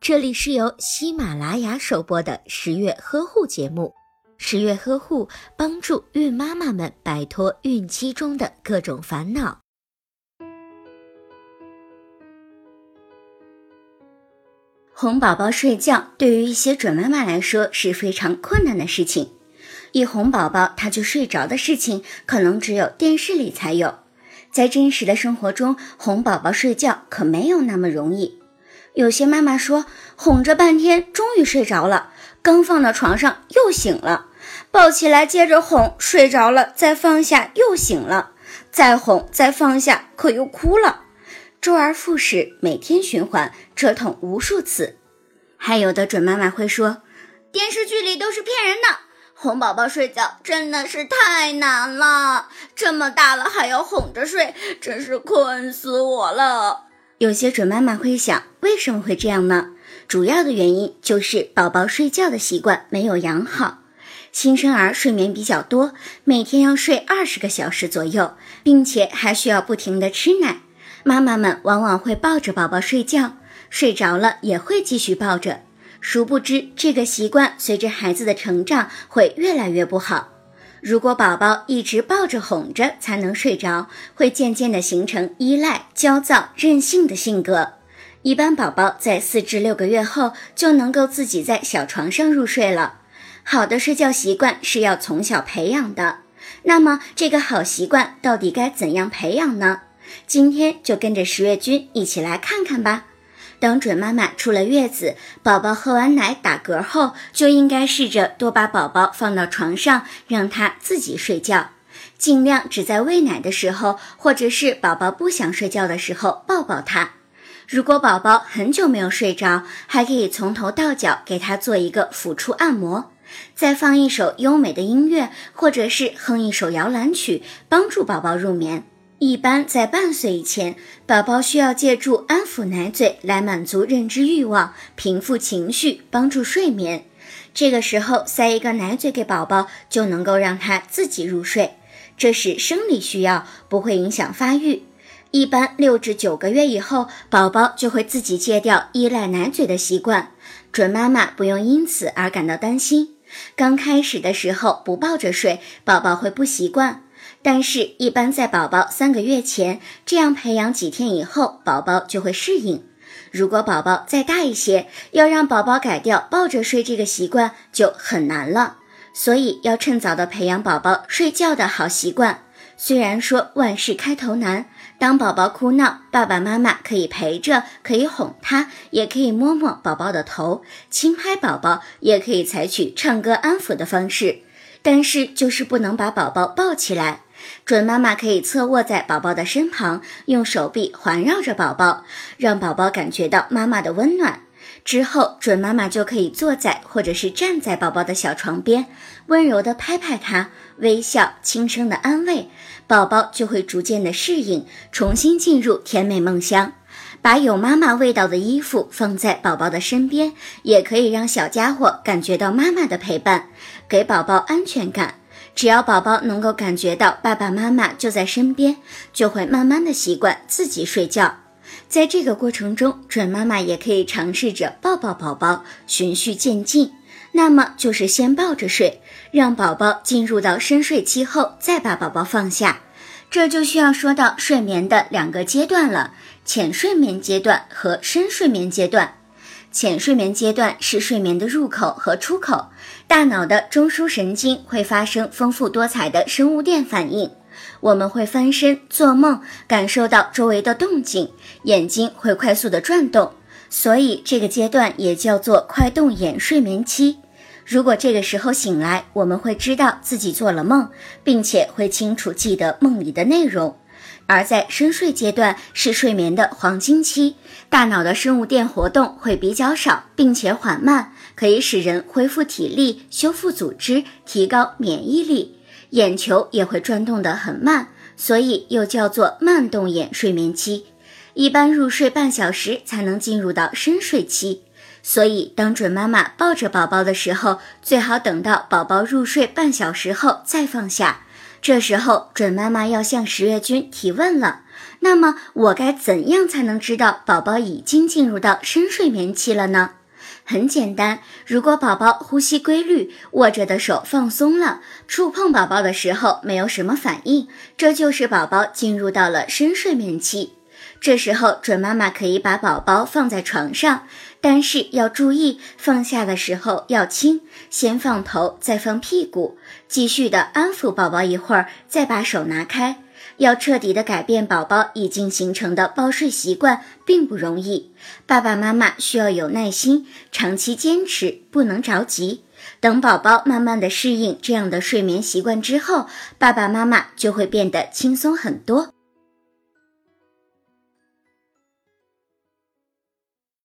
这里是由喜马拉雅首播的十月呵护节目。十月呵护帮助孕妈妈们摆脱孕期中的各种烦恼。哄宝宝睡觉对于一些准妈妈来说是非常困难的事情。一哄宝宝他就睡着的事情，可能只有电视里才有，在真实的生活中，哄宝宝睡觉可没有那么容易。有些妈妈说，哄着半天，终于睡着了，刚放到床上又醒了，抱起来接着哄，睡着了，再放下又醒了，再哄再放下，可又哭了，周而复始，每天循环，折腾无数次。还有的准妈妈会说，电视剧里都是骗人的，哄宝宝睡觉真的是太难了，这么大了还要哄着睡，真是困死我了。有些准妈妈会想，为什么会这样呢？主要的原因就是宝宝睡觉的习惯没有养好。新生儿睡眠比较多，每天要睡二十个小时左右，并且还需要不停的吃奶。妈妈们往往会抱着宝宝睡觉，睡着了也会继续抱着。殊不知，这个习惯随着孩子的成长会越来越不好。如果宝宝一直抱着哄着才能睡着，会渐渐的形成依赖、焦躁、任性的性格。一般宝宝在四至六个月后就能够自己在小床上入睡了。好的睡觉习惯是要从小培养的。那么这个好习惯到底该怎样培养呢？今天就跟着十月君一起来看看吧。等准妈妈出了月子，宝宝喝完奶打嗝后，就应该试着多把宝宝放到床上，让他自己睡觉，尽量只在喂奶的时候，或者是宝宝不想睡觉的时候抱抱他。如果宝宝很久没有睡着，还可以从头到脚给他做一个抚触按摩，再放一首优美的音乐，或者是哼一首摇篮曲，帮助宝宝入眠。一般在半岁以前，宝宝需要借助安抚奶嘴来满足认知欲望、平复情绪、帮助睡眠。这个时候塞一个奶嘴给宝宝，就能够让他自己入睡。这是生理需要，不会影响发育。一般六至九个月以后，宝宝就会自己戒掉依赖奶嘴的习惯。准妈妈不用因此而感到担心。刚开始的时候不抱着睡，宝宝会不习惯。但是，一般在宝宝三个月前，这样培养几天以后，宝宝就会适应。如果宝宝再大一些，要让宝宝改掉抱着睡这个习惯就很难了。所以，要趁早的培养宝宝睡觉的好习惯。虽然说万事开头难，当宝宝哭闹，爸爸妈妈可以陪着，可以哄他，也可以摸摸宝宝的头，轻拍宝宝，也可以采取唱歌安抚的方式。但是，就是不能把宝宝抱起来。准妈妈可以侧卧在宝宝的身旁，用手臂环绕着宝宝，让宝宝感觉到妈妈的温暖。之后，准妈妈就可以坐在或者是站在宝宝的小床边，温柔地拍拍他，微笑，轻声的安慰宝宝，就会逐渐的适应，重新进入甜美梦乡。把有妈妈味道的衣服放在宝宝的身边，也可以让小家伙感觉到妈妈的陪伴，给宝宝安全感。只要宝宝能够感觉到爸爸妈妈就在身边，就会慢慢的习惯自己睡觉。在这个过程中，准妈妈也可以尝试着抱抱宝宝，循序渐进。那么就是先抱着睡，让宝宝进入到深睡期后，再把宝宝放下。这就需要说到睡眠的两个阶段了：浅睡眠阶段和深睡眠阶段。浅睡眠阶段是睡眠的入口和出口，大脑的中枢神经会发生丰富多彩的生物电反应，我们会翻身、做梦，感受到周围的动静，眼睛会快速的转动，所以这个阶段也叫做快动眼睡眠期。如果这个时候醒来，我们会知道自己做了梦，并且会清楚记得梦里的内容。而在深睡阶段是睡眠的黄金期，大脑的生物电活动会比较少，并且缓慢，可以使人恢复体力、修复组织、提高免疫力。眼球也会转动得很慢，所以又叫做慢动眼睡眠期。一般入睡半小时才能进入到深睡期，所以当准妈妈抱着宝宝的时候，最好等到宝宝入睡半小时后再放下。这时候，准妈妈要向十月君提问了，那么我该怎样才能知道宝宝已经进入到深睡眠期了呢？很简单，如果宝宝呼吸规律，握着的手放松了，触碰宝宝的时候没有什么反应，这就是宝宝进入到了深睡眠期。这时候，准妈妈可以把宝宝放在床上，但是要注意放下的时候要轻，先放头，再放屁股，继续的安抚宝宝一会儿，再把手拿开。要彻底的改变宝宝已经形成的抱睡习惯，并不容易。爸爸妈妈需要有耐心，长期坚持，不能着急。等宝宝慢慢的适应这样的睡眠习惯之后，爸爸妈妈就会变得轻松很多。